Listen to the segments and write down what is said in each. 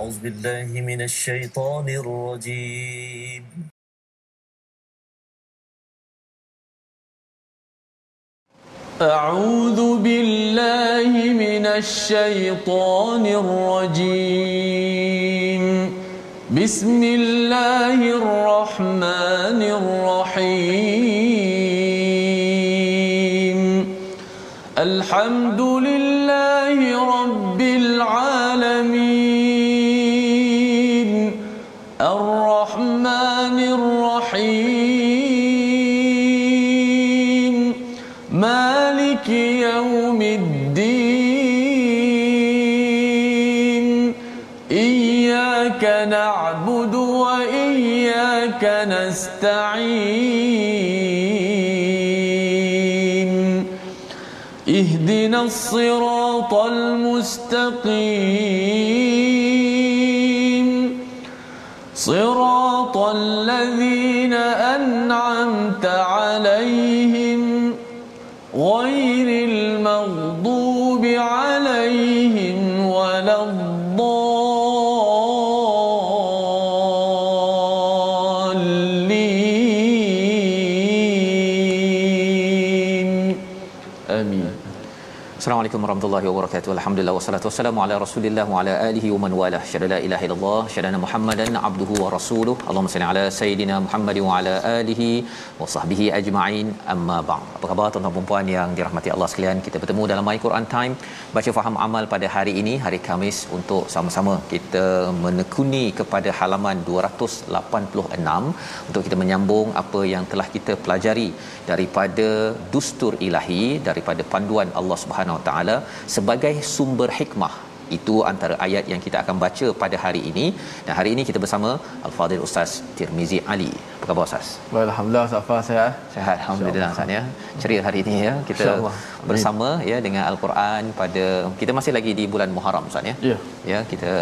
أعوذ بالله من الشيطان الرجيم. أعوذ بالله من الشيطان الرجيم. بسم الله الرحمن الرحيم. الحمد لله رب نستعين اهدنا الصراط المستقيم. صراط الذين أنعمت عليهم Assalamualaikum warahmatullahi wabarakatuh. Alhamdulillah wassalatu wassalamu ala Rasulillah wa ala alihi wa man walah. Syada la ilaha illallah, syada Muhammadan abduhu wa rasuluh. Allahumma salli ala sayidina Muhammad wa ala alihi wa sahbihi ajma'in. Amma ba'd. Apa khabar tuan-tuan dan puan yang dirahmati Allah sekalian? Kita bertemu dalam My Quran Time baca faham amal pada hari ini, hari Khamis untuk sama-sama kita menekuni kepada halaman 286 untuk kita menyambung apa yang telah kita pelajari daripada dustur ilahi daripada panduan Allah Subhanahu Wa Taala sebagai sumber hikmah itu antara ayat yang kita akan baca pada hari ini dan hari ini kita bersama Al-Fadhil Ustaz Tirmizi Ali. Apa khabar Ustaz? Baik, Alhamdulillah Safa saya. Sihat alhamdulillah Ustaz ya. Ceria hari ini ya. Kita bersama ya dengan Al-Quran pada kita masih lagi di bulan Muharram Ustaz ya. Ya. Ya, kita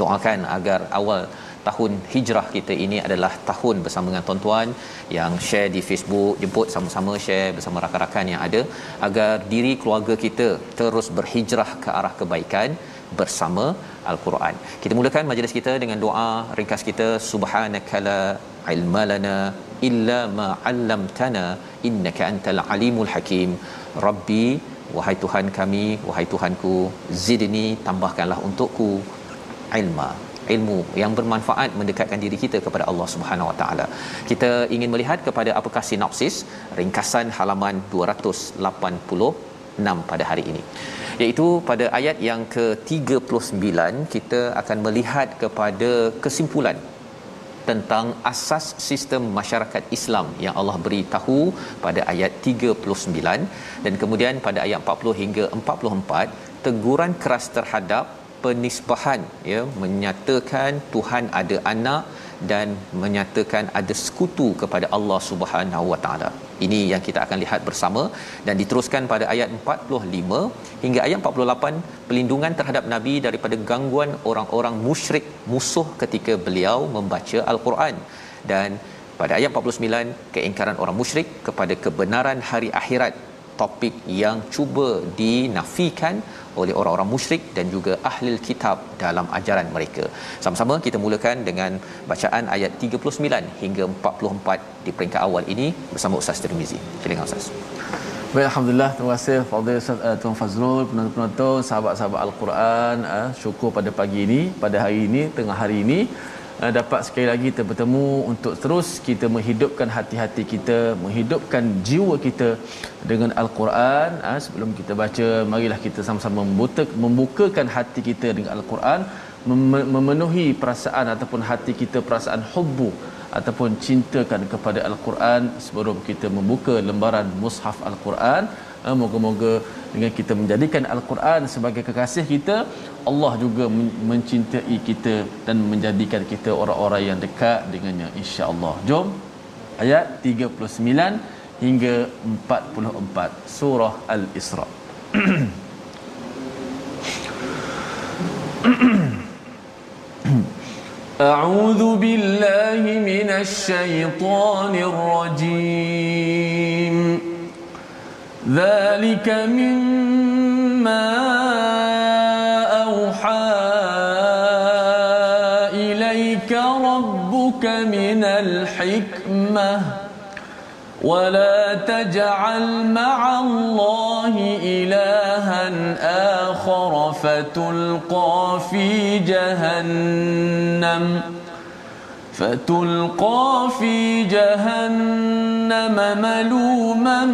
doakan agar awal tahun hijrah kita ini adalah tahun bersama dengan tuan-tuan yang share di Facebook, jemput sama-sama share bersama rakan-rakan yang ada agar diri keluarga kita terus berhijrah ke arah kebaikan bersama Al-Quran. Kita mulakan majlis kita dengan doa ringkas kita subhanakala ilmalana illa ma 'allamtana innaka antal alimul hakim. Rabbi wahai Tuhan kami, wahai Tuhanku, zidni tambahkanlah untukku ilma ilmu yang bermanfaat mendekatkan diri kita kepada Allah Subhanahu Wa Taala. Kita ingin melihat kepada apakah sinopsis ringkasan halaman 286 pada hari ini. Iaitu pada ayat yang ke-39 kita akan melihat kepada kesimpulan tentang asas sistem masyarakat Islam yang Allah beritahu pada ayat 39 dan kemudian pada ayat 40 hingga 44 teguran keras terhadap penisbahan ya menyatakan Tuhan ada anak dan menyatakan ada sekutu kepada Allah Subhanahu Wa Taala. Ini yang kita akan lihat bersama dan diteruskan pada ayat 45 hingga ayat 48 pelindungan terhadap nabi daripada gangguan orang-orang musyrik musuh ketika beliau membaca al-Quran dan pada ayat 49 keingkaran orang musyrik kepada kebenaran hari akhirat topik yang cuba dinafikan oleh orang-orang musyrik dan juga ahli kitab dalam ajaran mereka. Sama-sama kita mulakan dengan bacaan ayat 39 hingga 44 di peringkat awal ini bersama Ustaz Tirmizi. Silakan Ustaz. Baik, Alhamdulillah. Terima kasih Fadil Ustaz uh, Tuan Fazrul, penonton-penonton, sahabat-sahabat Al-Quran. Uh, syukur pada pagi ini, pada hari ini, tengah hari ini. Uh, dapat sekali lagi kita bertemu untuk terus kita menghidupkan hati-hati kita, menghidupkan jiwa kita dengan Al-Quran. Uh, sebelum kita baca, marilah kita sama-sama membuka, membukakan hati kita dengan Al-Quran, mem- memenuhi perasaan ataupun hati kita perasaan hubbu ataupun cintakan kepada Al-Quran sebelum kita membuka lembaran mushaf Al-Quran uh, moga-moga dengan kita menjadikan Al-Quran sebagai kekasih kita Allah juga mencintai kita dan menjadikan kita orang-orang yang dekat dengannya insya-Allah jom ayat 39 hingga 44 surah Al-Isra أعوذ بالله من الشيطان الرجيم ذلك مما الحكمة ولا تجعل مع الله إلها آخر فتلقى في جهنم فتلقى في جهنم ملوما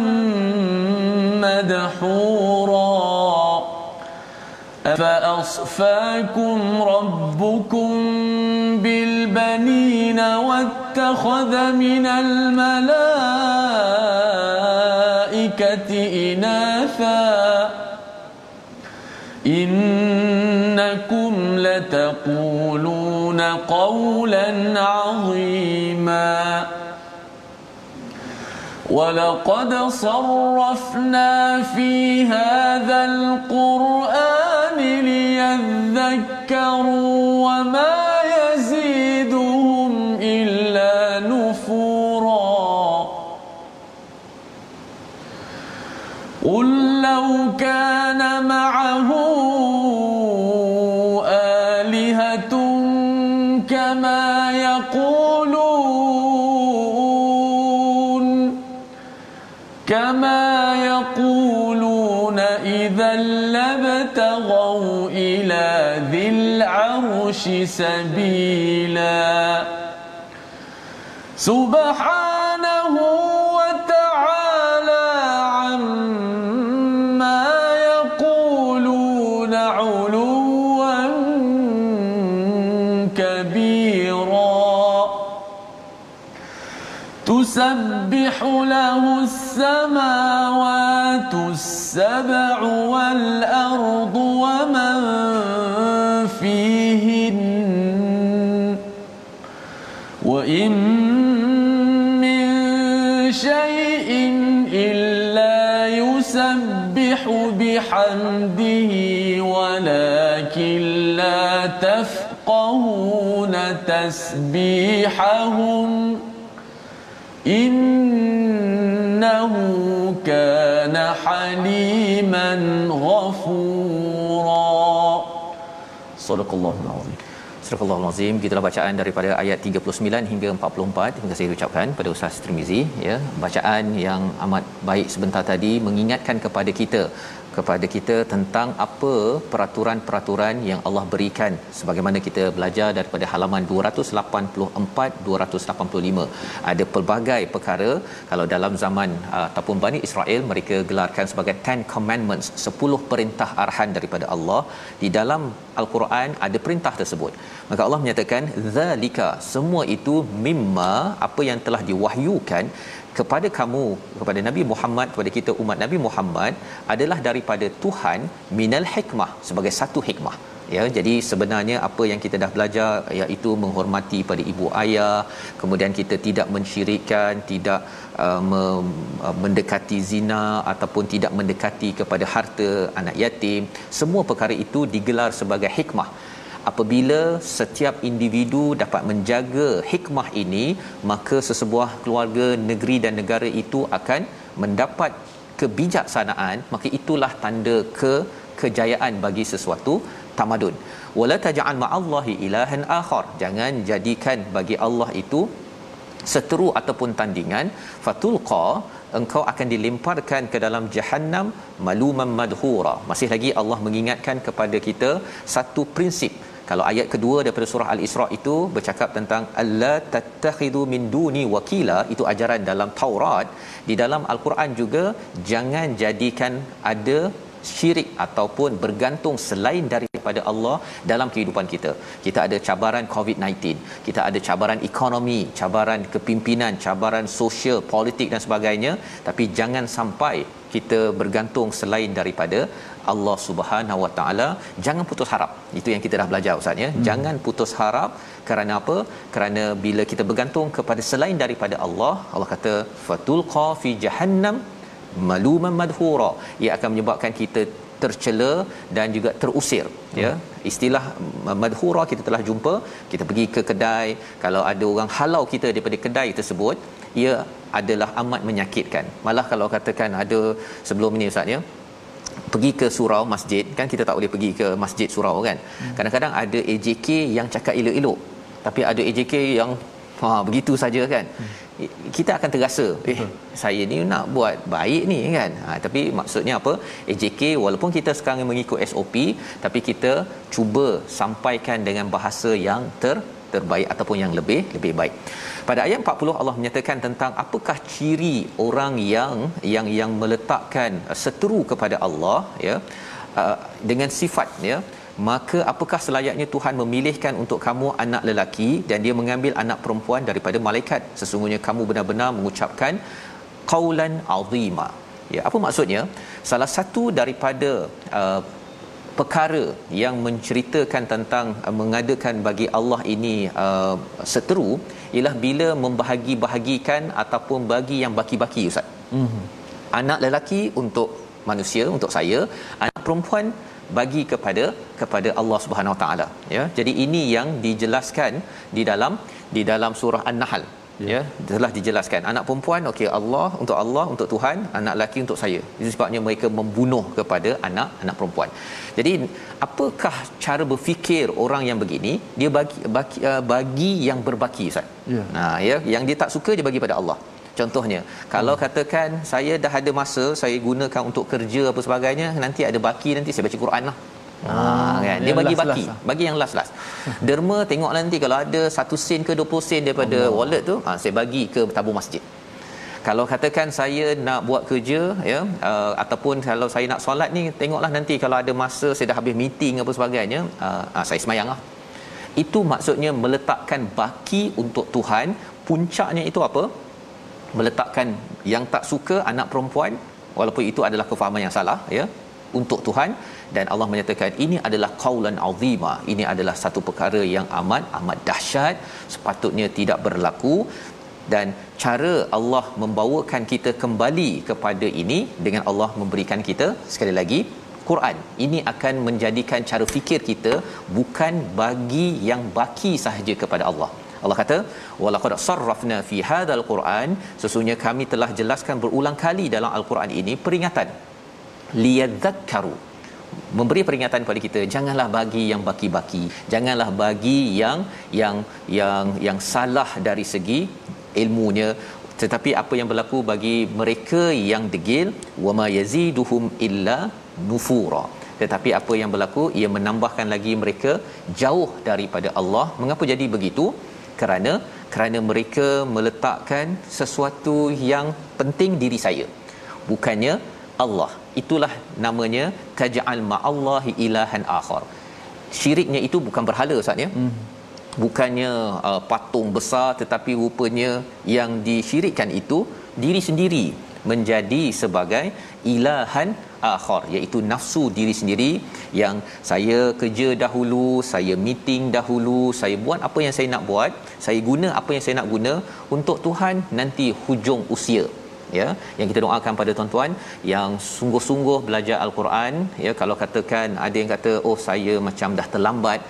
مدحورا. أفأصفاكم ربكم بالبنين واتخذ من الملائكة إناثا إنكم لتقولون قولا عظيما ولقد صرفنا في هذا القرآن ليذكروا وما يزيدهم إلا نفورا. قل لو كان معه العرش سبيلا. سبحانه وتعالى عما يقولون علوا كبيرا. تسبح له السماوات السبع والأرض ومن وإن من شيء إلا يسبح بحمده ولكن لا تفقهون تسبيحهم إنه كان حليما غفورا. صدق الله العظيم. Surah Al-Azim gitulah bacaan daripada ayat 39 hingga 44 terima kasih ucapkan pada Ustaz Tirmizi. Ya bacaan yang amat baik sebentar tadi mengingatkan kepada kita kepada kita tentang apa peraturan-peraturan yang Allah berikan. Sebagaimana kita belajar daripada halaman 284 285 ada pelbagai perkara kalau dalam zaman uh, ataupun Bani Israel mereka gelarkan sebagai 10 commandments 10 perintah arahan daripada Allah. Di dalam al-Quran ada perintah tersebut. Maka Allah menyatakan zalika semua itu mimma apa yang telah diwahyukan kepada kamu kepada Nabi Muhammad kepada kita umat Nabi Muhammad adalah daripada Tuhan minal hikmah sebagai satu hikmah. Ya jadi sebenarnya apa yang kita dah belajar iaitu menghormati pada ibu ayah kemudian kita tidak mensyirikkan tidak uh, me- uh, mendekati zina ataupun tidak mendekati kepada harta anak yatim semua perkara itu digelar sebagai hikmah apabila setiap individu dapat menjaga hikmah ini maka sesebuah keluarga negeri dan negara itu akan mendapat kebijaksanaan. Maka itulah tanda ke kejayaan bagi sesuatu tamadun. Wala taj'al ma'allahi ilahan akhar. Jangan jadikan bagi Allah itu seteru ataupun tandingan. Fatulqa engkau akan dilemparkan ke dalam jahanam maluman madhura. Masih lagi Allah mengingatkan kepada kita satu prinsip kalau ayat kedua daripada surah al-Isra itu bercakap tentang alla tattakhidu min duni wakila itu ajaran dalam Taurat di dalam al-Quran juga jangan jadikan ada syirik ataupun bergantung selain daripada Allah dalam kehidupan kita. Kita ada cabaran COVID-19, kita ada cabaran ekonomi, cabaran kepimpinan, cabaran sosial, politik dan sebagainya, tapi jangan sampai kita bergantung selain daripada Allah Subhanahu Wa Taala. Jangan putus harap. Itu yang kita dah belajar ustaz ya. Hmm. jangan putus harap. Kerana apa? Kerana bila kita bergantung kepada selain daripada Allah Allah kata fatul fi jahannam maluman madhura. Ia akan menyebabkan kita tercela dan juga terusir hmm. ya istilah madhura kita telah jumpa. Kita pergi ke kedai. Kalau ada orang halau kita daripada kedai tersebut ia adalah amat menyakitkan. Malah kalau katakan ada sebelum ini ustaz ya pergi ke surau masjid kan kita tak boleh pergi ke masjid surau kan hmm. kadang-kadang ada AJK yang cakap elok-elok tapi ada AJK yang Ha begitu saja kan. Hmm. Kita akan terasa eh hmm. saya ni nak buat baik ni kan. Ha tapi maksudnya apa? AJK walaupun kita sekarang mengikut SOP tapi kita cuba sampaikan dengan bahasa yang ter terbaik ataupun yang lebih lebih baik. Pada ayat 40 Allah menyatakan tentang apakah ciri orang yang yang yang meletakkan seteru kepada Allah ya uh, dengan sifat ya maka apakah selayaknya Tuhan memilihkan untuk kamu anak lelaki dan dia mengambil anak perempuan daripada malaikat? Sesungguhnya kamu benar-benar mengucapkan qaulan azima. Ya apa maksudnya? Salah satu daripada uh, perkara yang menceritakan tentang uh, mengadakan bagi Allah ini uh, seteru ialah bila membahagi-bahagikan ataupun bagi yang baki-baki ustaz. Mm-hmm. Anak lelaki untuk manusia untuk saya, anak perempuan bagi kepada kepada Allah Subhanahu Wa Taala ya. Jadi ini yang dijelaskan di dalam di dalam surah An-Nahl ya. ya telah dijelaskan. Anak perempuan okey Allah untuk Allah untuk Tuhan anak lelaki untuk saya. Itu sebabnya mereka membunuh kepada anak anak perempuan. Jadi apakah cara berfikir orang yang begini? Dia bagi bagi, uh, bagi yang berbaki ustaz. Ya. Nah ya yang dia tak suka dia bagi pada Allah. Contohnya kalau hmm. katakan saya dah ada masa saya gunakan untuk kerja apa sebagainya nanti ada baki nanti saya baca Quran lah. Ha kan? Dia bagi baki lah. bagi yang last last. Derma tengoklah nanti kalau ada 1 sen ke 20 sen daripada Allah. wallet tu ha saya bagi ke tabung masjid. Kalau katakan saya nak buat kerja ya uh, ataupun kalau saya nak solat ni tengoklah nanti kalau ada masa saya dah habis meeting apa sebagainya uh, uh, saya semayanglah. Itu maksudnya meletakkan baki untuk Tuhan puncaknya itu apa? Meletakkan yang tak suka anak perempuan walaupun itu adalah kefahaman yang salah ya untuk Tuhan dan Allah menyatakan ini adalah qaulan azima. Ini adalah satu perkara yang amat amat dahsyat. Sepatutnya tidak berlaku. Dan cara Allah membawakan kita kembali kepada ini dengan Allah memberikan kita sekali lagi Quran. Ini akan menjadikan cara fikir kita bukan bagi yang baki sahaja kepada Allah. Allah kata walaqad sarrafna fi hadzal quran. Sesungguhnya kami telah jelaskan berulang kali dalam al-Quran ini peringatan. Liyadzakkaru memberi peringatan kepada kita janganlah bagi yang baki-baki. Janganlah bagi yang yang yang yang salah dari segi ilmunya. Tetapi apa yang berlaku bagi mereka yang degil wama yaziduhum illa nufura. Tetapi apa yang berlaku ia menambahkan lagi mereka jauh daripada Allah. Mengapa jadi begitu? Kerana kerana mereka meletakkan sesuatu yang penting diri saya. Bukannya Allah. Itulah namanya taj'al ma'allahi ilahan akhar. Syiriknya itu bukan berhala ustaz ya? Hmm. bukannya uh, patung besar tetapi rupanya yang disyirikkan itu diri sendiri menjadi sebagai ilahan akhar iaitu nafsu diri sendiri yang saya kerja dahulu saya meeting dahulu saya buat apa yang saya nak buat saya guna apa yang saya nak guna untuk Tuhan nanti hujung usia ya yang kita doakan pada tuan-tuan yang sungguh-sungguh belajar al-Quran ya kalau katakan ada yang kata oh saya macam dah terlambat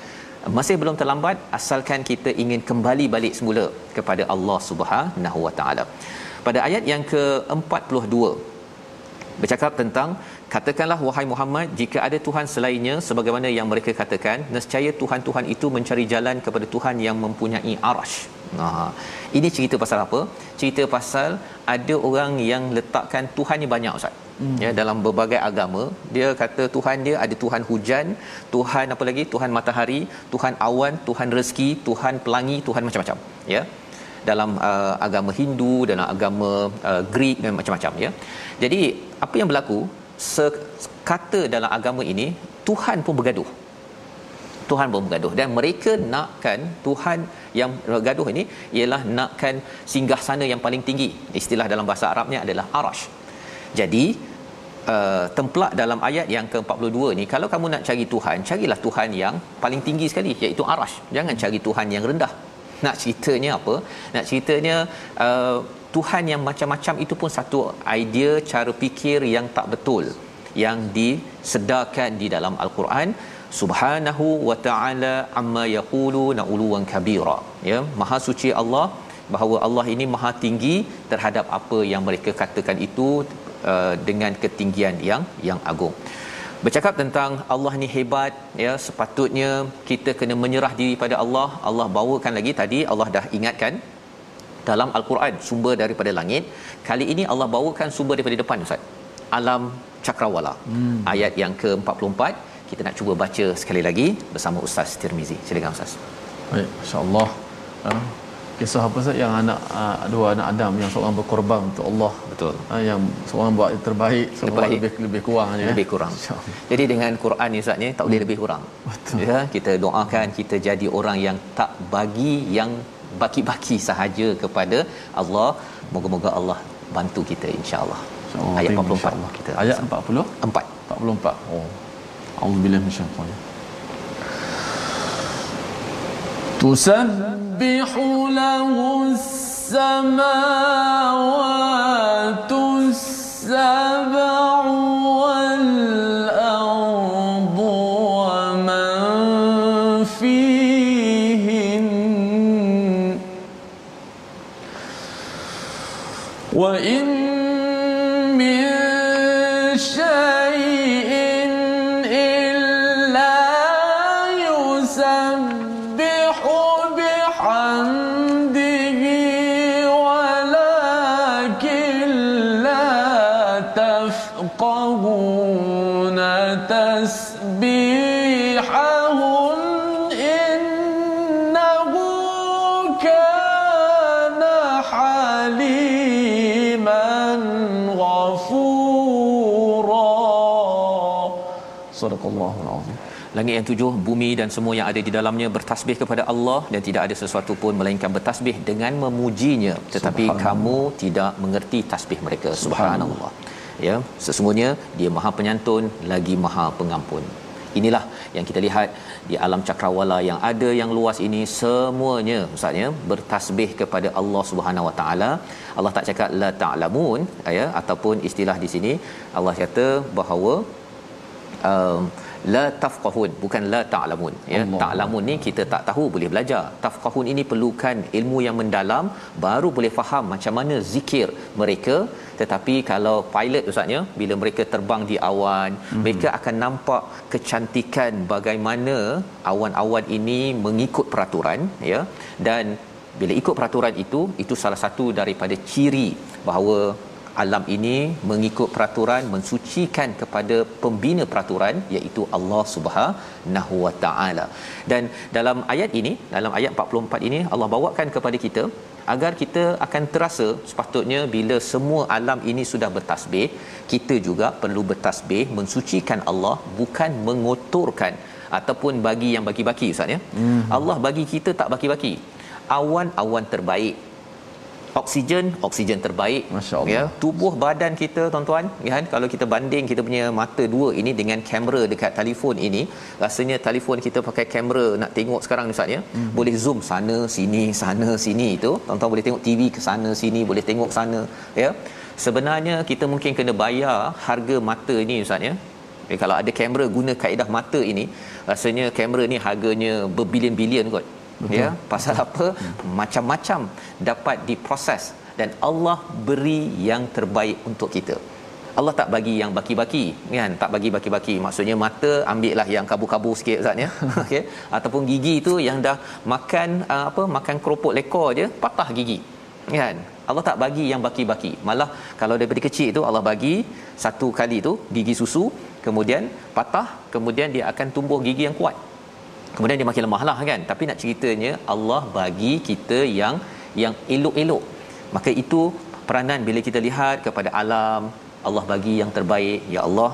masih belum terlambat asalkan kita ingin kembali balik semula kepada Allah Subhanahu Wa Taala pada ayat yang ke-42 bercakap tentang katakanlah wahai Muhammad jika ada tuhan selainnya sebagaimana yang mereka katakan nescaya tuhan-tuhan itu mencari jalan kepada Tuhan yang mempunyai arash Ha. Ini cerita pasal apa? Cerita pasal ada orang yang letakkan tuhannya banyak ustaz. Hmm. Ya dalam berbagai agama, dia kata tuhan dia ada tuhan hujan, tuhan apa lagi? Tuhan matahari, tuhan awan, tuhan rezeki, tuhan pelangi, tuhan macam-macam. Ya. Dalam uh, agama Hindu, dalam agama uh, Greek dan macam-macam ya. Jadi, apa yang berlaku? Sekata dalam agama ini, Tuhan pun bergaduh. Tuhan pun bergaduh. Dan mereka nakkan Tuhan yang bergaduh ini ialah nakkan singgah sana yang paling tinggi. Istilah dalam bahasa Arabnya adalah arash. Jadi uh, templak dalam ayat yang ke-42 ni kalau kamu nak cari Tuhan carilah Tuhan yang paling tinggi sekali iaitu arash. Jangan cari Tuhan yang rendah. Nak ceritanya apa? Nak ceritanya uh, Tuhan yang macam-macam itu pun satu idea cara fikir yang tak betul yang disedarkan di dalam al-Quran subhanahu wa ta'ala amma yaquluna uluwan kabira. Ya maha suci Allah bahawa Allah ini maha tinggi terhadap apa yang mereka katakan itu uh, dengan ketinggian yang yang agung. Bercakap tentang Allah ni hebat ya sepatutnya kita kena menyerah diri pada Allah. Allah bawakan lagi tadi Allah dah ingatkan dalam al-Quran sumber daripada langit. Kali ini Allah bawakan sumber daripada depan ustaz. Alam cakrawala. Hmm. ayat yang ke-44 kita nak cuba baca sekali lagi bersama ustaz Tirmizi. Silakan ustaz. Baik insyaallah uh, kisah apa sahaja yang anak uh, dua anak Adam yang seorang berkorban untuk Allah? Betul. Uh, yang seorang buat yang terbaik seorang lebih lebih kurang aja lebih kurang. Jadi dengan Quran ni ustaz ni tak boleh hmm. lebih kurang. Betul. Ya kita doakan kita jadi orang yang tak bagi yang baki-baki sahaja kepada Allah. Moga-moga Allah bantu kita insya-Allah. Insya ayat 44 insya kita. Ayat 40 4 44 oh أعوذ بالله من الشيطان. تسبح له السماوات Langit yang tujuh, bumi dan semua yang ada di dalamnya bertasbih kepada Allah dan tidak ada sesuatu pun melainkan bertasbih dengan memujinya. Tetapi kamu tidak mengerti tasbih mereka. Subhanallah. Ya, sesungguhnya dia Maha Penyantun lagi Maha Pengampun. Inilah yang kita lihat di alam cakrawala yang ada yang luas ini semuanya ustaz ya bertasbih kepada Allah Subhanahu Wa Taala. Allah tak cakap la ta'lamun ya ataupun istilah di sini Allah kata bahawa um, la tafqahun bukan la ta'lamun ya. Ta'lamun ni kita tak tahu boleh belajar. Tafqahun ini perlukan ilmu yang mendalam baru boleh faham macam mana zikir mereka. Tetapi kalau pilot ustaznya bila mereka terbang di awan mm-hmm. mereka akan nampak kecantikan bagaimana awan-awan ini mengikut peraturan ya. Dan bila ikut peraturan itu itu salah satu daripada ciri bahawa alam ini mengikut peraturan mensucikan kepada pembina peraturan iaitu Allah Subhanahu Wa Taala. Dan dalam ayat ini, dalam ayat 44 ini Allah bawakan kepada kita agar kita akan terasa sepatutnya bila semua alam ini sudah bertasbih, kita juga perlu bertasbih mensucikan Allah bukan mengotorkan ataupun bagi yang baki-baki ustaz ya. Hmm. Allah bagi kita tak baki-baki. Awan-awan terbaik oksigen oksigen terbaik. Ya tubuh badan kita tuan-tuan ya kan kalau kita banding kita punya mata dua ini dengan kamera dekat telefon ini rasanya telefon kita pakai kamera nak tengok sekarang ni ustaz ya. Mm-hmm. boleh zoom sana sini sana sini itu. Tuan-tuan boleh tengok TV ke sana sini boleh tengok sana ya. Sebenarnya kita mungkin kena bayar harga mata ini ustaz ya. Eh, kalau ada kamera guna kaedah mata ini rasanya kamera ni harganya berbilion-bilion kot Betul. ya pasal apa? Hmm. macam-macam dapat diproses dan Allah beri yang terbaik untuk kita. Allah tak bagi yang baki-baki kan? Tak bagi baki-baki. Maksudnya mata ambil lah yang kabur-kabur sikit ustaz ya? Okey. Ataupun gigi tu yang dah makan uh, apa makan keropok lekor je patah gigi kan? Allah tak bagi yang baki-baki. Malah kalau daripada kecil tu Allah bagi satu kali tu gigi susu kemudian patah kemudian dia akan tumbuh gigi yang kuat kemudian dia makin lemah lah kan tapi nak ceritanya Allah bagi kita yang yang elok-elok maka itu peranan bila kita lihat kepada alam Allah bagi yang terbaik ya Allah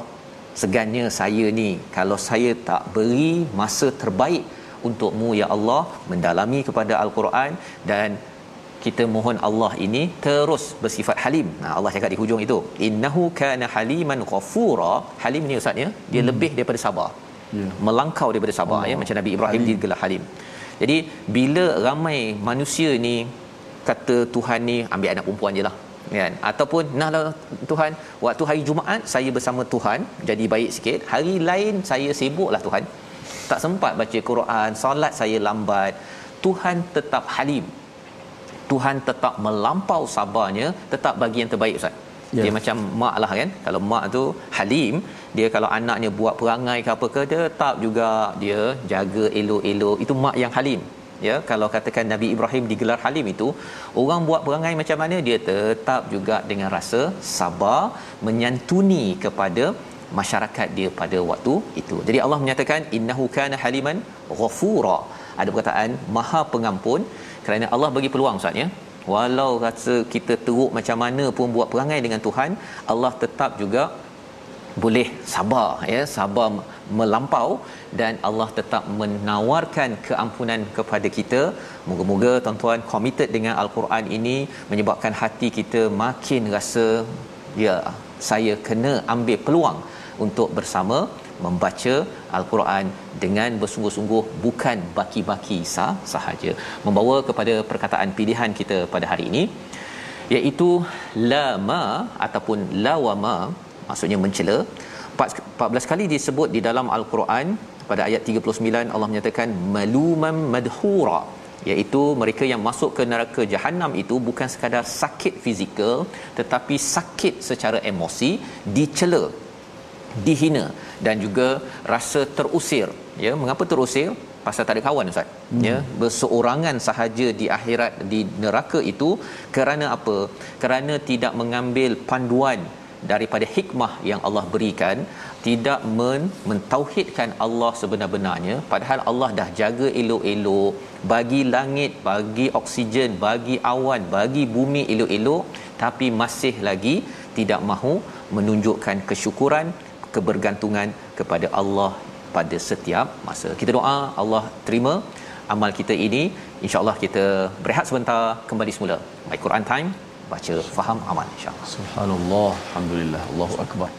segannya saya ni kalau saya tak beri masa terbaik untukmu ya Allah mendalami kepada al-Quran dan kita mohon Allah ini terus bersifat halim. Nah Allah cakap di hujung itu, innahu kana haliman ghafura. Halim ni ustaz ya, dia hmm. lebih daripada sabar yeah. melangkau daripada sabar Allah. ya macam Nabi Ibrahim Halim. digelar Halim. Jadi bila ramai manusia ni kata Tuhan ni ambil anak perempuan je lah kan ataupun nahlah Tuhan waktu hari Jumaat saya bersama Tuhan jadi baik sikit hari lain saya sibuklah Tuhan tak sempat baca Quran solat saya lambat Tuhan tetap halim Tuhan tetap melampau sabarnya tetap bagi yang terbaik ustaz yeah. dia macam mak lah kan kalau mak tu halim dia kalau anaknya buat perangai ke apa ke dia tetap juga dia jaga elok-elok itu mak yang halim ya kalau katakan Nabi Ibrahim digelar Halim itu orang buat perangai macam mana dia tetap juga dengan rasa sabar menyantuni kepada masyarakat dia pada waktu itu. Jadi Allah menyatakan innahu kana haliman ghafura. Ada perkataan Maha Pengampun kerana Allah bagi peluang Ustaz ya. Walau rasa kita teruk macam mana pun buat perangai dengan Tuhan, Allah tetap juga boleh sabar ya sabar melampau dan Allah tetap menawarkan keampunan kepada kita. Moga-moga tuan-tuan committed dengan al-Quran ini menyebabkan hati kita makin rasa ya saya kena ambil peluang untuk bersama membaca al-Quran dengan bersungguh-sungguh bukan baki-baki sah sahaja. Membawa kepada perkataan pilihan kita pada hari ini iaitu lama ataupun lawama maksudnya mencela. 14 kali disebut di dalam al-Quran pada ayat 39 Allah menyatakan maluman madhura iaitu mereka yang masuk ke neraka jahanam itu bukan sekadar sakit fizikal tetapi sakit secara emosi dicela dihina dan juga rasa terusir. Ya mengapa terusir? Pasal tak ada kawan ustaz. Hmm. ya berseorangan sahaja di akhirat di neraka itu kerana apa? Kerana tidak mengambil panduan daripada hikmah yang Allah berikan tidak men- mentauhidkan Allah sebenar-benarnya padahal Allah dah jaga elok-elok bagi langit bagi oksigen bagi awan bagi bumi elok-elok tapi masih lagi tidak mahu menunjukkan kesyukuran kebergantungan kepada Allah pada setiap masa. Kita doa Allah terima amal kita ini. Insya-Allah kita berehat sebentar kembali semula. My Quran Time baca faham amal insya-Allah. Subhanallah, alhamdulillah, Allahu akbar.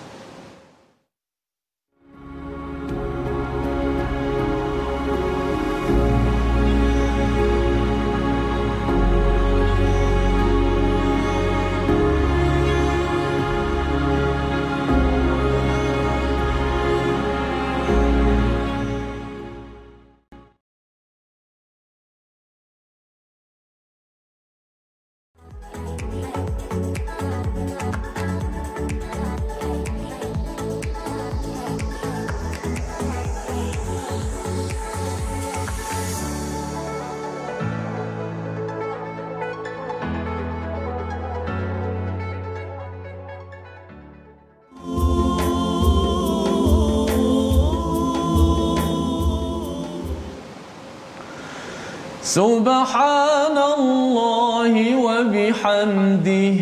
سبحان الله وبحمده.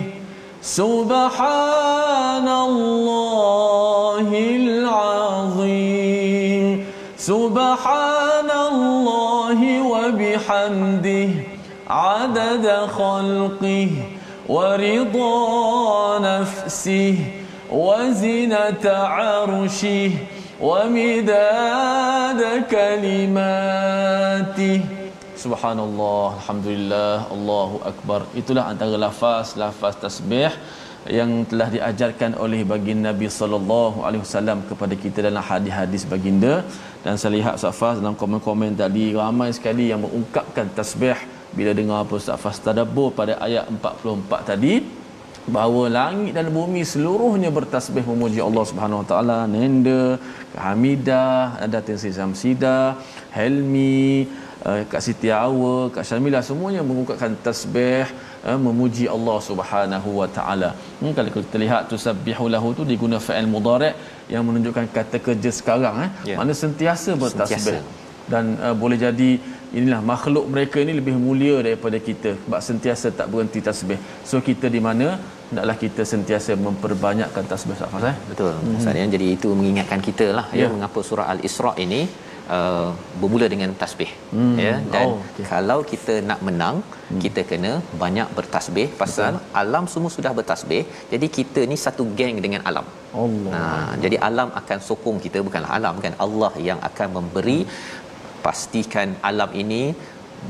سبحان الله العظيم. سبحان الله وبحمده. عدد خلقه ورضا نفسه وزنة عرشه ومداد كلماته. Subhanallah, Alhamdulillah, Allahu Akbar. Itulah antara lafaz-lafaz tasbih yang telah diajarkan oleh baginda Nabi sallallahu alaihi wasallam kepada kita dalam hadis-hadis baginda. Dan saya lihat Ustaz Faz dalam komen-komen tadi ramai sekali yang mengungkapkan tasbih. Bila dengar apa Ustaz Faz tadabbur pada ayat 44 tadi bahawa langit dan bumi seluruhnya bertasbih memuji Allah Subhanahu Wa Taala. Nenda hamidah datin Samsida helmi uh, Kak Siti Awa, Kak Syamila semuanya mengungkapkan tasbih uh, memuji Allah Subhanahu wa taala. Hmm, kalau kita lihat tusabbihu lahu tu diguna fa'il mudhari' yang menunjukkan kata kerja sekarang eh. Yeah. Mana sentiasa bertasbih. Sentiasa. Dan uh, boleh jadi inilah makhluk mereka ini lebih mulia daripada kita sebab sentiasa tak berhenti tasbih. So kita di mana hendaklah kita sentiasa memperbanyakkan tasbih Safas eh. Betul. Mm-hmm. Jadi itu mengingatkan kita lah yeah. ya mengapa surah Al-Isra ini uh, bermula dengan tasbih hmm. ya dan oh, okay. kalau kita nak menang hmm. kita kena banyak bertasbih pasal Betul. alam semua sudah bertasbih jadi kita ni satu geng dengan alam Allah nah jadi alam akan sokong kita bukanlah alam kan Allah yang akan memberi pastikan alam ini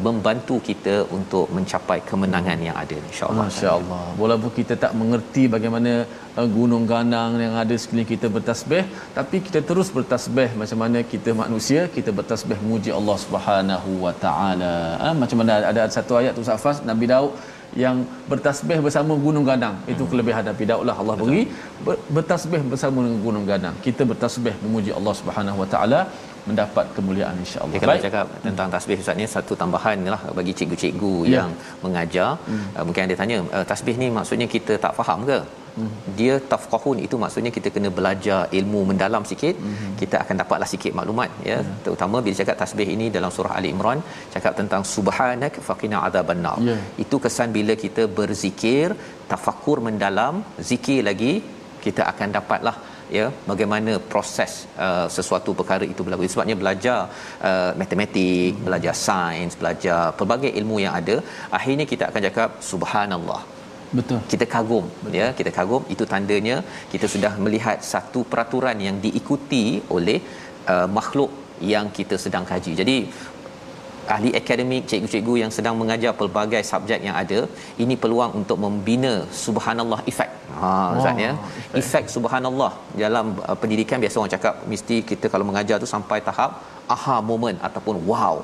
membantu kita untuk mencapai kemenangan yang ada insyaallah. Masyaallah walaupun kita tak mengerti bagaimana uh, gunung ganang yang ada sekeliling kita bertasbih tapi kita terus bertasbih. Macam mana kita manusia kita bertasbih memuji Allah Subhanahu wa taala. Ha, macam mana ada, ada satu ayat tu Safas Nabi Daud yang bertasbih bersama gunung ganang. Itu kelebihan Nabi Daud lah. Allah beri bertasbih bersama dengan gunung ganang. Kita bertasbih memuji Allah Subhanahu wa taala mendapat kemuliaan insya-Allah. Ya, kalau cakap tentang tasbih Ustaz ni satu tambahan lah bagi cikgu-cikgu Ya. yang mengajar. Hmm. Uh, mungkin ada tanya, uh, tasbih ni maksudnya kita tak faham ke? Hmm. Dia tafqahun itu maksudnya kita kena belajar ilmu mendalam sikit. Hmm. Kita akan dapatlah sikit maklumat ya. Hmm. Terutama bila cakap tasbih ini dalam surah Ali Imran cakap tentang subhanak faqina adzabannar. Ya. Itu kesan bila kita berzikir, tafakur mendalam, zikir lagi kita akan dapatlah ya bagaimana proses uh, sesuatu perkara itu berlaku sebabnya belajar uh, matematik hmm. belajar sains belajar pelbagai ilmu yang ada akhirnya kita akan cakap subhanallah Betul. kita kagum Betul. ya kita kagum itu tandanya kita sudah melihat satu peraturan yang diikuti oleh uh, makhluk yang kita sedang kaji jadi ahli akademik cikgu-cikgu yang sedang mengajar pelbagai subjek yang ada ini peluang untuk membina subhanallah effect. Ha ustaz ya? Efek subhanallah. Dalam uh, pendidikan biasa orang cakap mesti kita kalau mengajar tu sampai tahap aha moment ataupun wow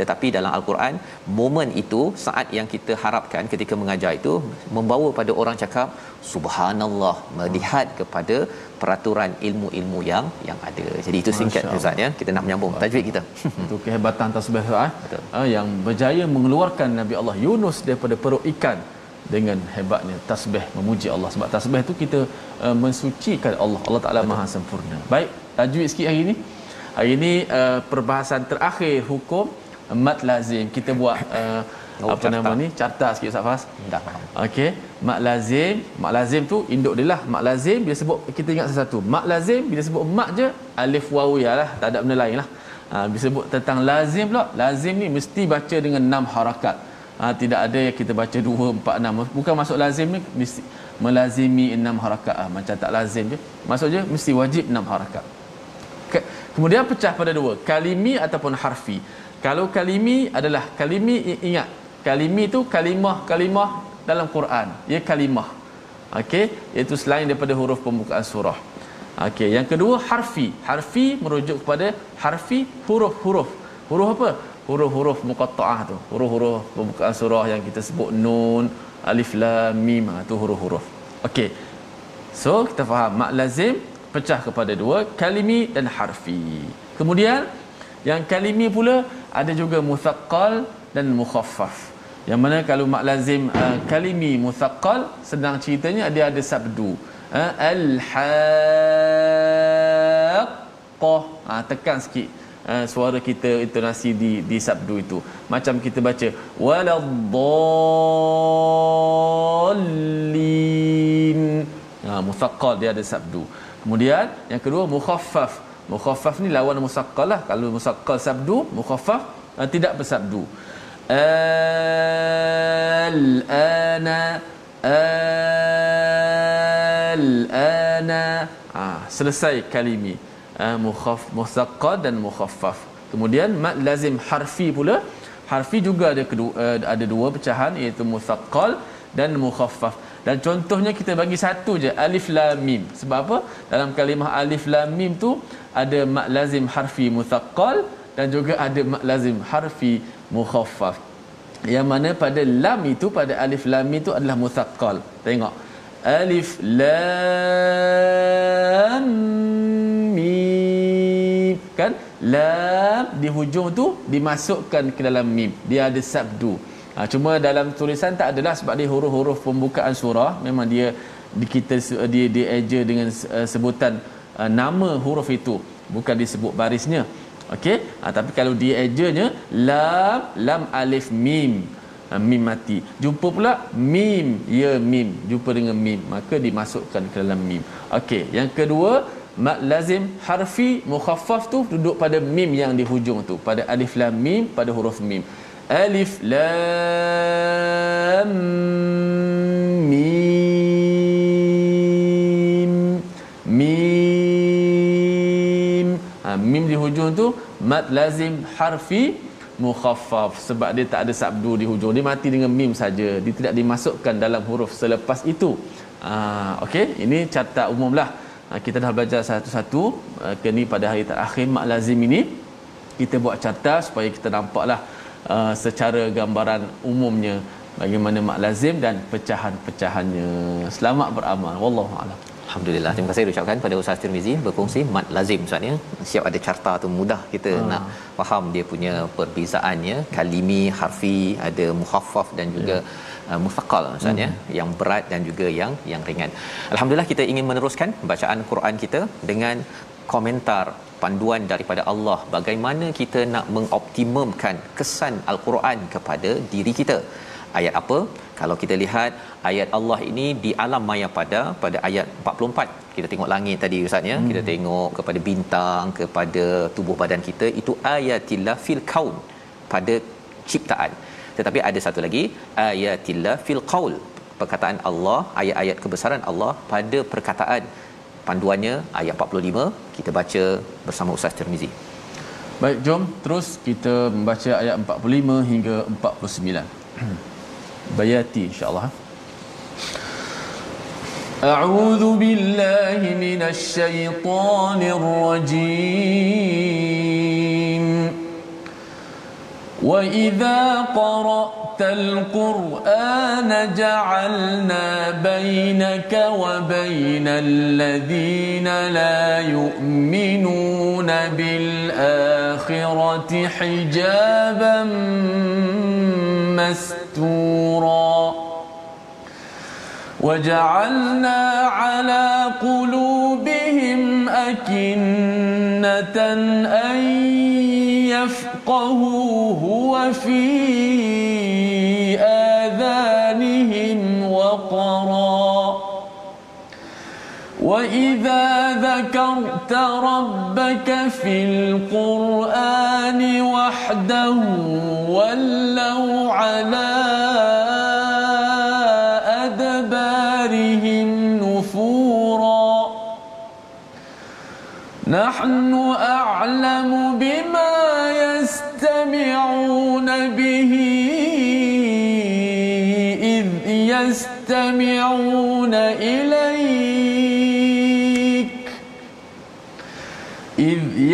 tetapi dalam al-Quran momen itu saat yang kita harapkan ketika mengajar itu membawa pada orang cakap subhanallah melihat kepada peraturan ilmu-ilmu yang yang ada. Jadi itu singkat Ustaz ya. Kita nak menyambung tajwid kita. Itu kehebatan tasbih ah Betul. ah, yang berjaya mengeluarkan Nabi Allah Yunus daripada perut ikan dengan hebatnya tasbih memuji Allah sebab tasbih itu kita uh, mensucikan Allah Allah Taala Maha sempurna. Baik, tajwid sikit hari ini. Hari ini uh, perbahasan terakhir hukum mat lazim. Kita buat uh, Oh, apa carta. nama ni? Carta sikit Ustaz Fas. Dah. Okey, mak lazim, mak lazim tu induk dia lah. Mak lazim bila sebut kita ingat sesuatu. Mak lazim bila sebut mak je alif waw ya lah, tak ada benda lain lah. Ha, bila sebut tentang lazim pula, lazim ni mesti baca dengan enam harakat. Ha, tidak ada yang kita baca dua, empat, enam. Bukan masuk lazim ni mesti melazimi enam harakat. Ha, macam tak lazim je. Maksud je mesti wajib enam harakat. Ke- Kemudian pecah pada dua, kalimi ataupun harfi. Kalau kalimi adalah kalimi ingat, kalimi tu kalimah-kalimah dalam Quran. Ia kalimah. Okey, iaitu selain daripada huruf pembukaan surah. Okey, yang kedua harfi. Harfi merujuk kepada harfi huruf-huruf. Huruf apa? Huruf-huruf muqatta'ah tu. Huruf-huruf pembukaan surah yang kita sebut nun, alif lam mim, ha, tu huruf-huruf. Okey. So kita faham mak lazim pecah kepada dua kalimi dan harfi. Kemudian yang kalimi pula ada juga muthaqqal dan mukhaffaf. Yang mana kalau mak lazim uh, kalimi muthaqqal sedang ceritanya dia ada sabdu. Uh, al haqqah. Ha, tekan sikit uh, suara kita intonasi di di sabdu itu. Macam kita baca waladdallin. Ha, musaqqal dia ada sabdu. Kemudian yang kedua mukhaffaf. Mukhaffaf ni lawan musaqqal lah. Kalau musaqqal sabdu, mukhaffaf uh, tidak bersabdu. Al-ana al-ana ah selesai kalimi uh, mukhaf musaqqal dan mukhaffaf. Kemudian mad lazim harfi pula. Harfi juga ada kedua, uh, ada dua pecahan iaitu musaqqal dan mukhaffaf. Dan contohnya kita bagi satu je alif lam mim. Sebab apa? Dalam kalimah alif lam mim tu ada mak lazim harfi musaqqal dan juga ada mak lazim harfi mukhaffaf. Yang mana pada lam itu pada alif lam itu adalah musaqqal. Tengok. Alif lam mim kan lam di hujung tu dimasukkan ke dalam mim. Dia ada sabdu. Ha, cuma dalam tulisan tak adalah sebab dia huruf-huruf pembukaan surah memang dia di kita dia dia eja dengan uh, sebutan uh, nama huruf itu bukan disebut barisnya. Okey ha, tapi kalau dia ejanya lam lam alif mim. Ha, mim mati. Jumpa pula mim. Ya mim. Jumpa dengan mim. Maka dimasukkan ke dalam mim. Okey yang kedua mak lazim harfi mukhaffaf tu duduk pada mim yang di hujung tu. Pada alif lam mim pada huruf mim. Alif lam mim mim di hujung tu mad lazim harfi mukhaffaf. Sebab dia tak ada sabdu di hujung. Dia mati dengan mim saja. Dia tidak dimasukkan dalam huruf selepas itu. Ah okey? Ini carta umumlah. Ha, kita dah belajar satu-satu uh, ke ni pada hari terakhir mak lazim ini. Kita buat carta supaya kita nampaklah uh, secara gambaran umumnya bagaimana mak lazim dan pecahan-pecahannya. Selamat beramal. Wallahu a'lam Alhamdulillah. Terima kasih ucapkan pada Ustaz Tirmizi berkongsi mat lazim Ustaz ya. Siap ada carta tu mudah kita ha. nak faham dia punya perbezaannya kalimi, harfi, ada muhaffaf dan juga ya. Uh, mufaqal Ustaz ya. hmm. ya yang berat dan juga yang yang ringan. Alhamdulillah kita ingin meneruskan bacaan Quran kita dengan komentar panduan daripada Allah bagaimana kita nak mengoptimumkan kesan al-Quran kepada diri kita ayat apa kalau kita lihat ayat Allah ini di alam maya pada pada ayat 44 kita tengok langit tadi ustaz ya hmm. kita tengok kepada bintang kepada tubuh badan kita itu ayatillah fil kaun pada ciptaan tetapi ada satu lagi ayatillah fil qaul perkataan Allah ayat-ayat kebesaran Allah pada perkataan panduannya ayat 45 kita baca bersama Ustaz Tirmizi. Baik, jom terus kita membaca ayat 45 hingga 49. Bayati insya-Allah. أعوذ بالله من الشيطان الرجيم وإذا قرأت القرآن جعلنا بينك وبين الذين لا يؤمنون بالآخرة حجابا مستورا. وجعلنا على قلوبهم أكنة أن يفقهوه وفي وإذا ذكرت ربك في القرآن وحده ولوا على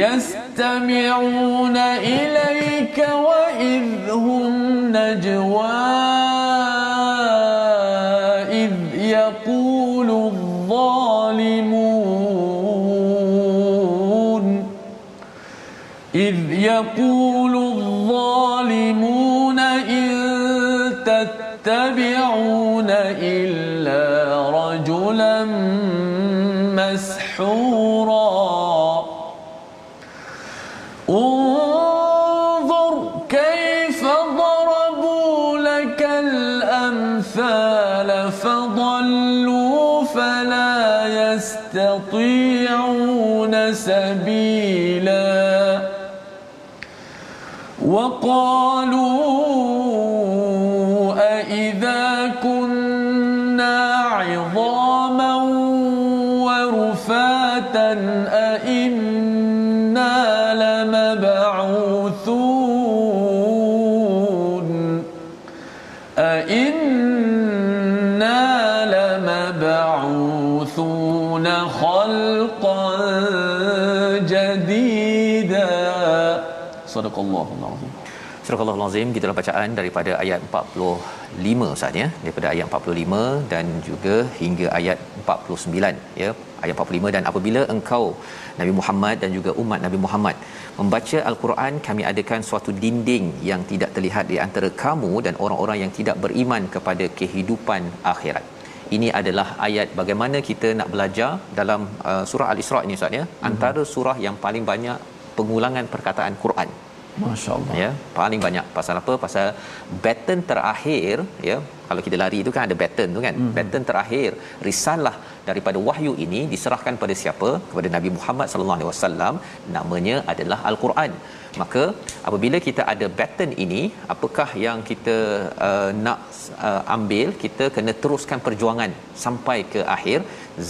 يستمعون إليك وإذ هم نجوى إذ يقول الظالمون إذ يقول الظالمون إن تتبعون إلا وقالوا أإذا كنا عظاما ورفاتا أإنا لمبعوثون أإنا لمبعوثون خلقا جديدا صدق الله العظيم. Surah Al-Azim kita dalam bacaan daripada ayat 45 Ustaz ya. Daripada ayat 45 dan juga hingga ayat 49 ya. Ayat 45 dan apabila engkau Nabi Muhammad dan juga umat Nabi Muhammad membaca al-Quran kami adakan suatu dinding yang tidak terlihat di antara kamu dan orang-orang yang tidak beriman kepada kehidupan akhirat. Ini adalah ayat bagaimana kita nak belajar dalam uh, surah al-Isra ini Ustaz ya. Mm-hmm. antara surah yang paling banyak pengulangan perkataan Quran Masya-Allah. ya paling banyak. Pasal apa? Pasal baton terakhir ya kalau kita lari itu kan ada baton tu kan. Mm-hmm. baton terakhir risalah daripada wahyu ini diserahkan pada siapa? Kepada Nabi Muhammad sallallahu alaihi wasallam. Namanya adalah al-Quran. Maka apabila kita ada baton ini apakah yang kita uh, nak uh, ambil kita kena teruskan perjuangan sampai ke akhir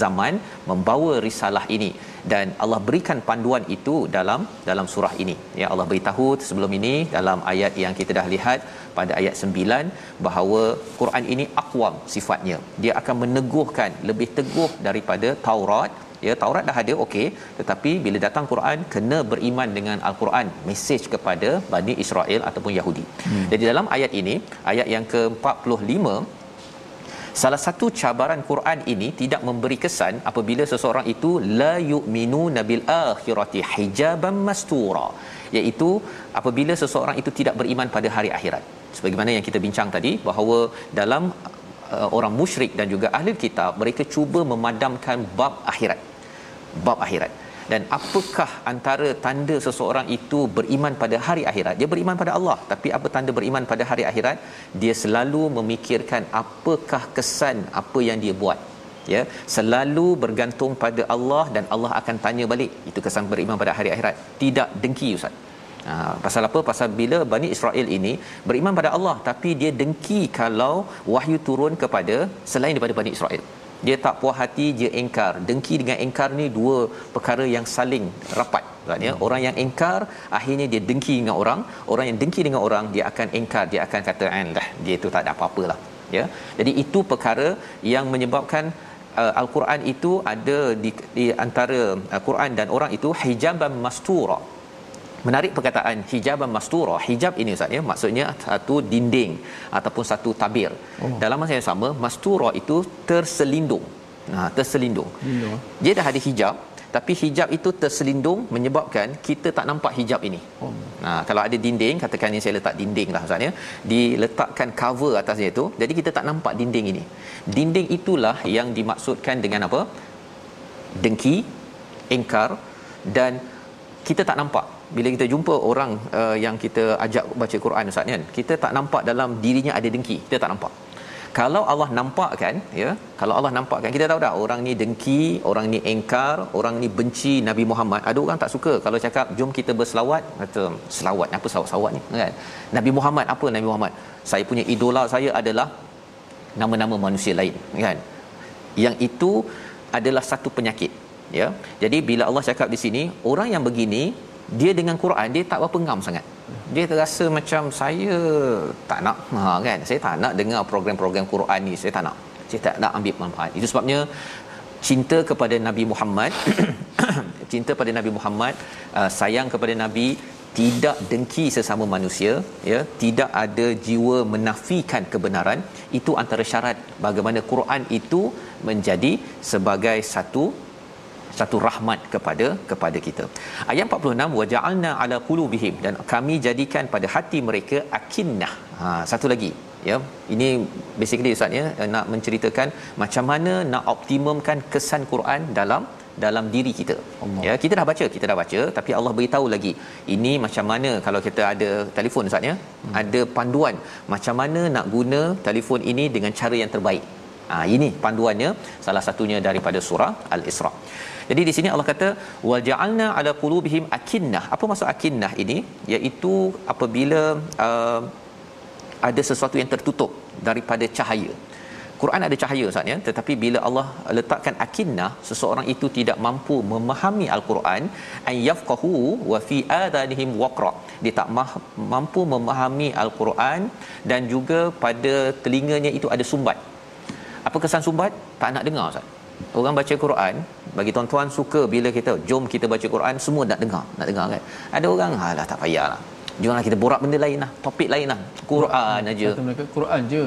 zaman membawa risalah ini dan Allah berikan panduan itu dalam dalam surah ini ya Allah beritahu sebelum ini dalam ayat yang kita dah lihat pada ayat 9 bahawa Quran ini aqwam sifatnya dia akan meneguhkan lebih teguh daripada Taurat ya Taurat dah ada okey tetapi bila datang Quran kena beriman dengan al-Quran mesej kepada Bani Israel ataupun Yahudi. Hmm. Jadi dalam ayat ini ayat yang ke-45 salah satu cabaran Quran ini tidak memberi kesan apabila seseorang itu la yu'minu nabil akhirati hijaban mastura iaitu apabila seseorang itu tidak beriman pada hari akhirat. Sebagaimana yang kita bincang tadi bahawa dalam uh, orang musyrik dan juga ahli kitab mereka cuba memadamkan bab akhirat. Bab akhirat dan apakah antara tanda seseorang itu beriman pada hari akhirat? Dia beriman pada Allah tapi apa tanda beriman pada hari akhirat? Dia selalu memikirkan apakah kesan apa yang dia buat ya? Selalu bergantung pada Allah dan Allah akan tanya balik itu kesan beriman pada hari akhirat? Tidak dengki ustaz. Ha, pasal apa? Pasal bila Bani Israel ini beriman pada Allah tapi dia dengki kalau wahyu turun kepada selain daripada Bani Israel dia tak puas hati dia engkar. Dengki dengan engkar ni dua perkara yang saling rapat. Maksudnya hmm. orang yang engkar akhirnya dia dengki dengan orang. Orang yang dengki dengan orang dia akan engkar. Dia akan kata dah dia tu tak ada apa-apalah ya. Jadi itu perkara yang menyebabkan uh, al-Quran itu ada di, di antara uh, Quran dan orang itu hijaban mastura menarik perkataan hijaban mastura hijab ini ustaz ya maksudnya satu dinding ataupun satu tabir oh. dalam masa yang sama mastura itu terselindung nah terselindung Lindung. dia dah ada hijab tapi hijab itu terselindung menyebabkan kita tak nampak hijab ini. Oh. Nah, kalau ada dinding, katakan ni saya letak dinding lah maksudnya, diletakkan cover atasnya itu, jadi kita tak nampak dinding ini. Dinding itulah yang dimaksudkan dengan apa? Dengki, engkar dan kita tak nampak bila kita jumpa orang uh, yang kita ajak baca Quran Ustaz kan kita tak nampak dalam dirinya ada dengki. Kita tak nampak. Kalau Allah nampak kan ya kalau Allah nampak kan kita tahu dah orang ni dengki orang ni engkar orang ni benci Nabi Muhammad. Ada orang tak suka kalau cakap jom kita berselawat. Kata selawat? Apa selawat-selawat ni? Kan? Nabi Muhammad apa Nabi Muhammad? Saya punya idola saya adalah nama-nama manusia lain kan? Yang itu adalah satu penyakit ya. Jadi bila Allah cakap di sini orang yang begini dia dengan Quran dia tak berapa ngam sangat. Dia terasa macam saya tak nak. Ha kan? Saya tak nak dengar program-program Quran ni. Saya tak nak. Saya tak nak ambil manfaat. Itu sebabnya cinta kepada Nabi Muhammad cinta pada Nabi Muhammad uh, sayang kepada Nabi tidak dengki sesama manusia ya tidak ada jiwa menafikan kebenaran itu antara syarat bagaimana Quran itu menjadi sebagai satu satu rahmat kepada kepada kita. Ayat 46 waja'alna ala qulubihim dan kami jadikan pada hati mereka akinnah. Ha satu lagi ya. Ini basically ustaz ya nak menceritakan macam mana nak optimumkan kesan Quran dalam dalam diri kita. Allah. Ya, kita dah baca, kita dah baca tapi Allah beritahu lagi. Ini macam mana kalau kita ada telefon ustaz ya, hmm. ada panduan macam mana nak guna telefon ini dengan cara yang terbaik. Ha, ini panduannya salah satunya daripada surah Al-Isra. Jadi di sini Allah kata wal ja'alna ala qulubihim akinnah. Apa maksud akinnah ini? Iaitu apabila uh, ada sesuatu yang tertutup daripada cahaya. Quran ada cahaya Ustaz ya, tetapi bila Allah letakkan akinnah, seseorang itu tidak mampu memahami al-Quran, ay yafqahu wa fi adanihim waqra. Dia tak mampu memahami al-Quran dan juga pada telinganya itu ada sumbat. Apa kesan sumbat? Tak nak dengar Ustaz orang baca Quran bagi tuan-tuan suka bila kita jom kita baca Quran semua nak dengar nak dengar kan? Ada orang alah tak payahlah. Jomlah kita borak benda lain lah topik lain lah Quran aja. Kata mereka Quran je.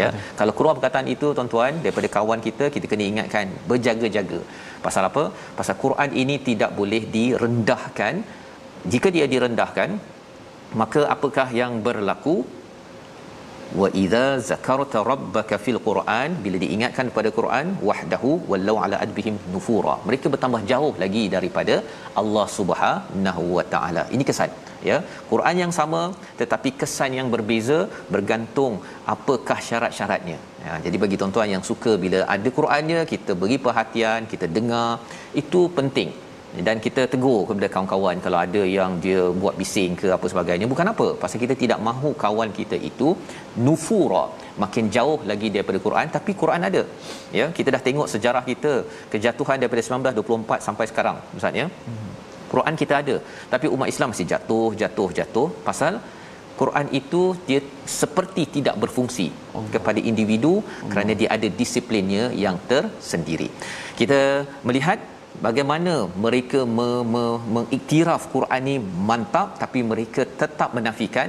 Ya kalau keluar perkataan itu tuan-tuan daripada kawan kita kita kena ingatkan berjaga-jaga. Pasal apa? Pasal Quran ini tidak boleh direndahkan. Jika dia direndahkan maka apakah yang berlaku wa idza zakarta rabbaka fil quran bila diingatkan pada quran wahdahu wallau ala adbihim nufura. Mereka bertambah jauh lagi daripada Allah Subhanahu wa taala. Ini kesan ya. Quran yang sama tetapi kesan yang berbeza bergantung apakah syarat-syaratnya. Ya jadi bagi tuan-tuan yang suka bila ada Qurannya kita beri perhatian kita dengar itu penting dan kita tegur kepada kawan-kawan kalau ada yang dia buat bising ke apa sebagainya bukan apa pasal kita tidak mahu kawan kita itu nufura makin jauh lagi daripada Quran tapi Quran ada ya kita dah tengok sejarah kita kejatuhan daripada 1924 sampai sekarang ustaz ya Quran kita ada tapi umat Islam masih jatuh jatuh jatuh pasal Quran itu dia seperti tidak berfungsi Allah. kepada individu Allah. kerana dia ada disiplinnya yang tersendiri. Kita melihat bagaimana mereka me- me- mengiktiraf Quran ni mantap tapi mereka tetap menafikan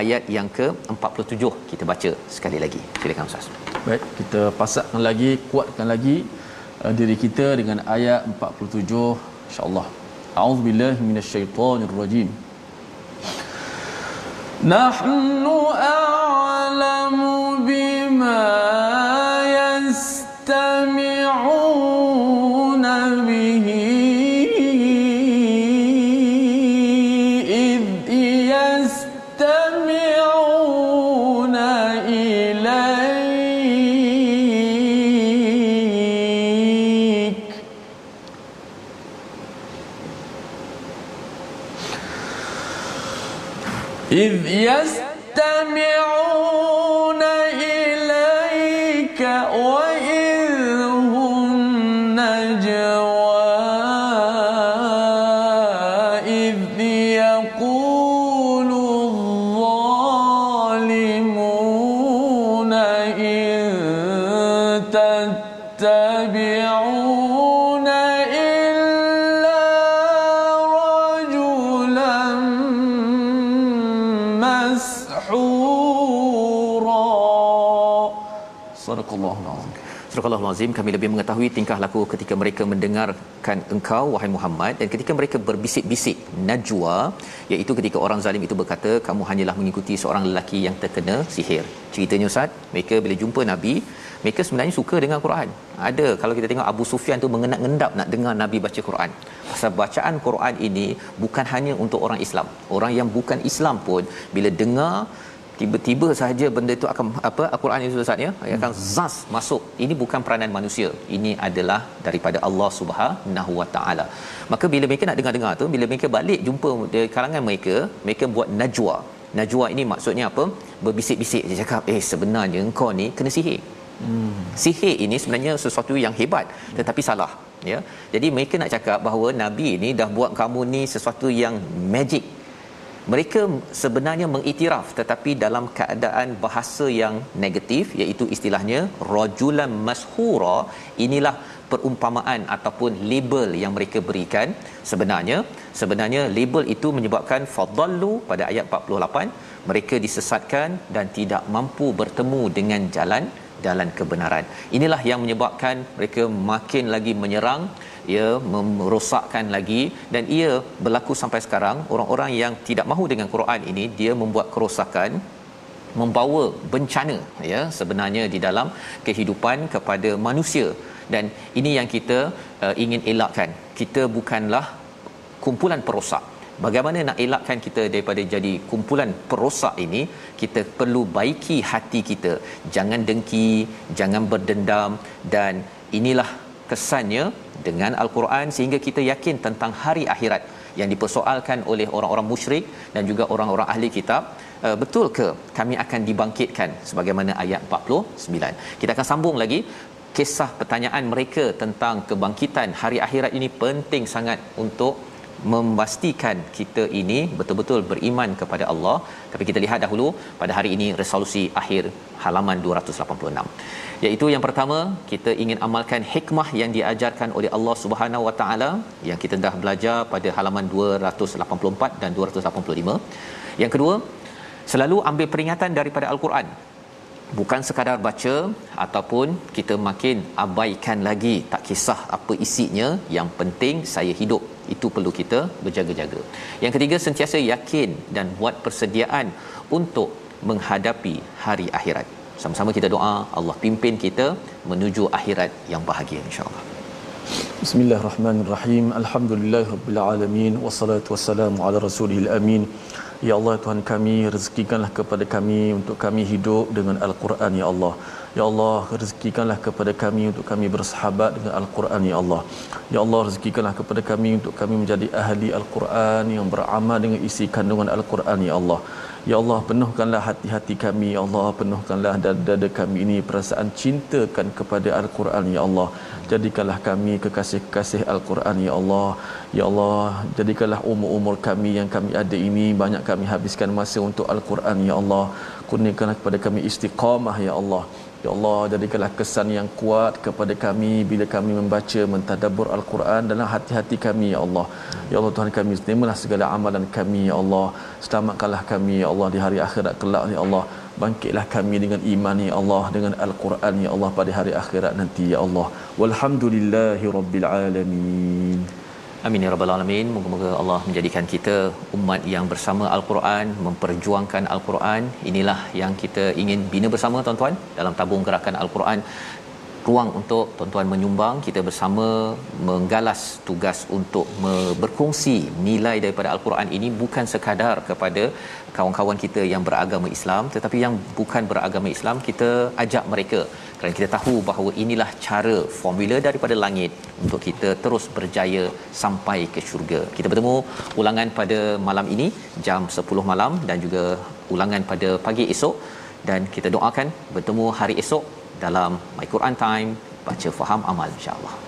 ayat yang ke-47? Kita baca sekali lagi. Silakan ustaz. Baik, kita pasakkan lagi, kuatkan lagi uh, diri kita dengan ayat 47 insya-Allah. A'udzubillahi minasyaitonirrajim. Nahnu a'lamu bima yastami'una إذ يستمعون Astagfirullahalazim kami lebih mengetahui tingkah laku ketika mereka mendengarkan engkau wahai Muhammad dan ketika mereka berbisik-bisik najwa iaitu ketika orang zalim itu berkata kamu hanyalah mengikuti seorang lelaki yang terkena sihir. Ceritanya ustaz, mereka bila jumpa Nabi, mereka sebenarnya suka dengan Quran. Ada kalau kita tengok Abu Sufyan tu mengenap-endap nak dengar Nabi baca Quran. Pasal bacaan Quran ini bukan hanya untuk orang Islam. Orang yang bukan Islam pun bila dengar tiba-tiba sahaja benda itu akan apa Al-Quran itu Ustaz ya? Akan zas masuk. Ini bukan peranan manusia. Ini adalah daripada Allah Subhanahu Wa Taala. Maka bila mereka nak dengar-dengar tu bila mereka balik jumpa di kalangan mereka mereka buat najwa. Najwa ini maksudnya apa? Berbisik-bisik. Dia cakap eh sebenarnya engkau ni kena sihir. Hmm. Sihir ini sebenarnya sesuatu yang hebat tetapi salah ya. Jadi mereka nak cakap bahawa nabi ini dah buat kamu ni sesuatu yang magic mereka sebenarnya mengiktiraf tetapi dalam keadaan bahasa yang negatif iaitu istilahnya rajulan mashura inilah perumpamaan ataupun label yang mereka berikan sebenarnya sebenarnya label itu menyebabkan fadallu pada ayat 48 mereka disesatkan dan tidak mampu bertemu dengan jalan jalan kebenaran. Inilah yang menyebabkan mereka makin lagi menyerang ia merosakkan lagi dan ia berlaku sampai sekarang. Orang-orang yang tidak mahu dengan Quran ini dia membuat kerosakan membawa bencana ya sebenarnya di dalam kehidupan kepada manusia. Dan ini yang kita uh, ingin elakkan. Kita bukanlah kumpulan perosak. Bagaimana nak elakkan kita daripada jadi kumpulan perosak ini? Kita perlu baiki hati kita. Jangan dengki jangan berdendam. Dan inilah kesannya dengan al-Quran sehingga kita yakin tentang hari akhirat yang dipersoalkan oleh orang-orang musyrik dan juga orang-orang ahli kitab. Uh, betul ke kami akan dibangkitkan sebagaimana ayat 49 kita akan sambung lagi. Kisah pertanyaan mereka tentang kebangkitan hari akhirat ini penting sangat untuk memastikan kita ini betul-betul beriman kepada Allah. Tapi kita lihat dahulu pada hari ini resolusi akhir halaman 286 iaitu yang pertama kita ingin amalkan hikmah yang diajarkan oleh Allah Subhanahu Wa Taala yang kita dah belajar pada halaman 284 dan 285 yang kedua selalu ambil peringatan daripada al-Quran. Bukan sekadar baca ataupun kita makin abaikan lagi tak kisah apa isinya yang penting saya hidup. Itu perlu kita berjaga-jaga. Yang ketiga sentiasa yakin dan buat persediaan untuk menghadapi hari akhirat sama-sama kita doa Allah pimpin kita menuju akhirat yang bahagia insyaallah Bismillahirrahmanirrahim. Alhamdulillahirabbil alamin wassalatu wassalamu ala rasulil amin. Ya Allah Tuhan kami rezekikanlah kepada kami untuk kami hidup dengan Al-Quran ya Allah. Ya Allah rezekikanlah kepada kami untuk kami bersahabat dengan Al-Quran ya Allah. Ya Allah rezekikanlah kepada kami untuk kami menjadi ahli Al-Quran yang beramal dengan isi kandungan Al-Quran ya Allah. Ya Allah penuhkanlah hati-hati kami. Ya Allah penuhkanlah dada-dada kami ini. Perasaan cintakan kepada Al-Quran ya Allah. Jadikanlah kami kekasih-kekasih Al-Quran ya Allah. Ya Allah jadikanlah umur-umur kami yang kami ada ini banyak kami habiskan masa untuk Al-Quran ya Allah. Kurniakanlah kepada kami istiqamah ya Allah Ya Allah jadikanlah kesan yang kuat kepada kami bila kami membaca mentadabbur al-Quran dalam hati-hati kami ya Allah. Ya Allah Tuhan kami terimalah segala amalan kami ya Allah. Selamatkanlah kami ya Allah di hari akhirat kelak ya Allah. Bangkitlah kami dengan iman ya Allah dengan al-Quran ya Allah pada hari akhirat nanti ya Allah. Walhamdulillahirabbil alamin. Amin ya rabbal alamin. Moga-moga Allah menjadikan kita umat yang bersama Al-Quran, memperjuangkan Al-Quran. Inilah yang kita ingin bina bersama tuan-tuan dalam tabung gerakan Al-Quran. Ruang untuk tuan-tuan menyumbang, kita bersama menggalas tugas untuk berkongsi nilai daripada Al-Quran ini bukan sekadar kepada kawan-kawan kita yang beragama Islam tetapi yang bukan beragama Islam kita ajak mereka kerana kita tahu bahawa inilah cara formula daripada langit untuk kita terus berjaya sampai ke syurga. Kita bertemu ulangan pada malam ini jam 10 malam dan juga ulangan pada pagi esok dan kita doakan bertemu hari esok dalam My Quran Time baca faham amal insya-Allah.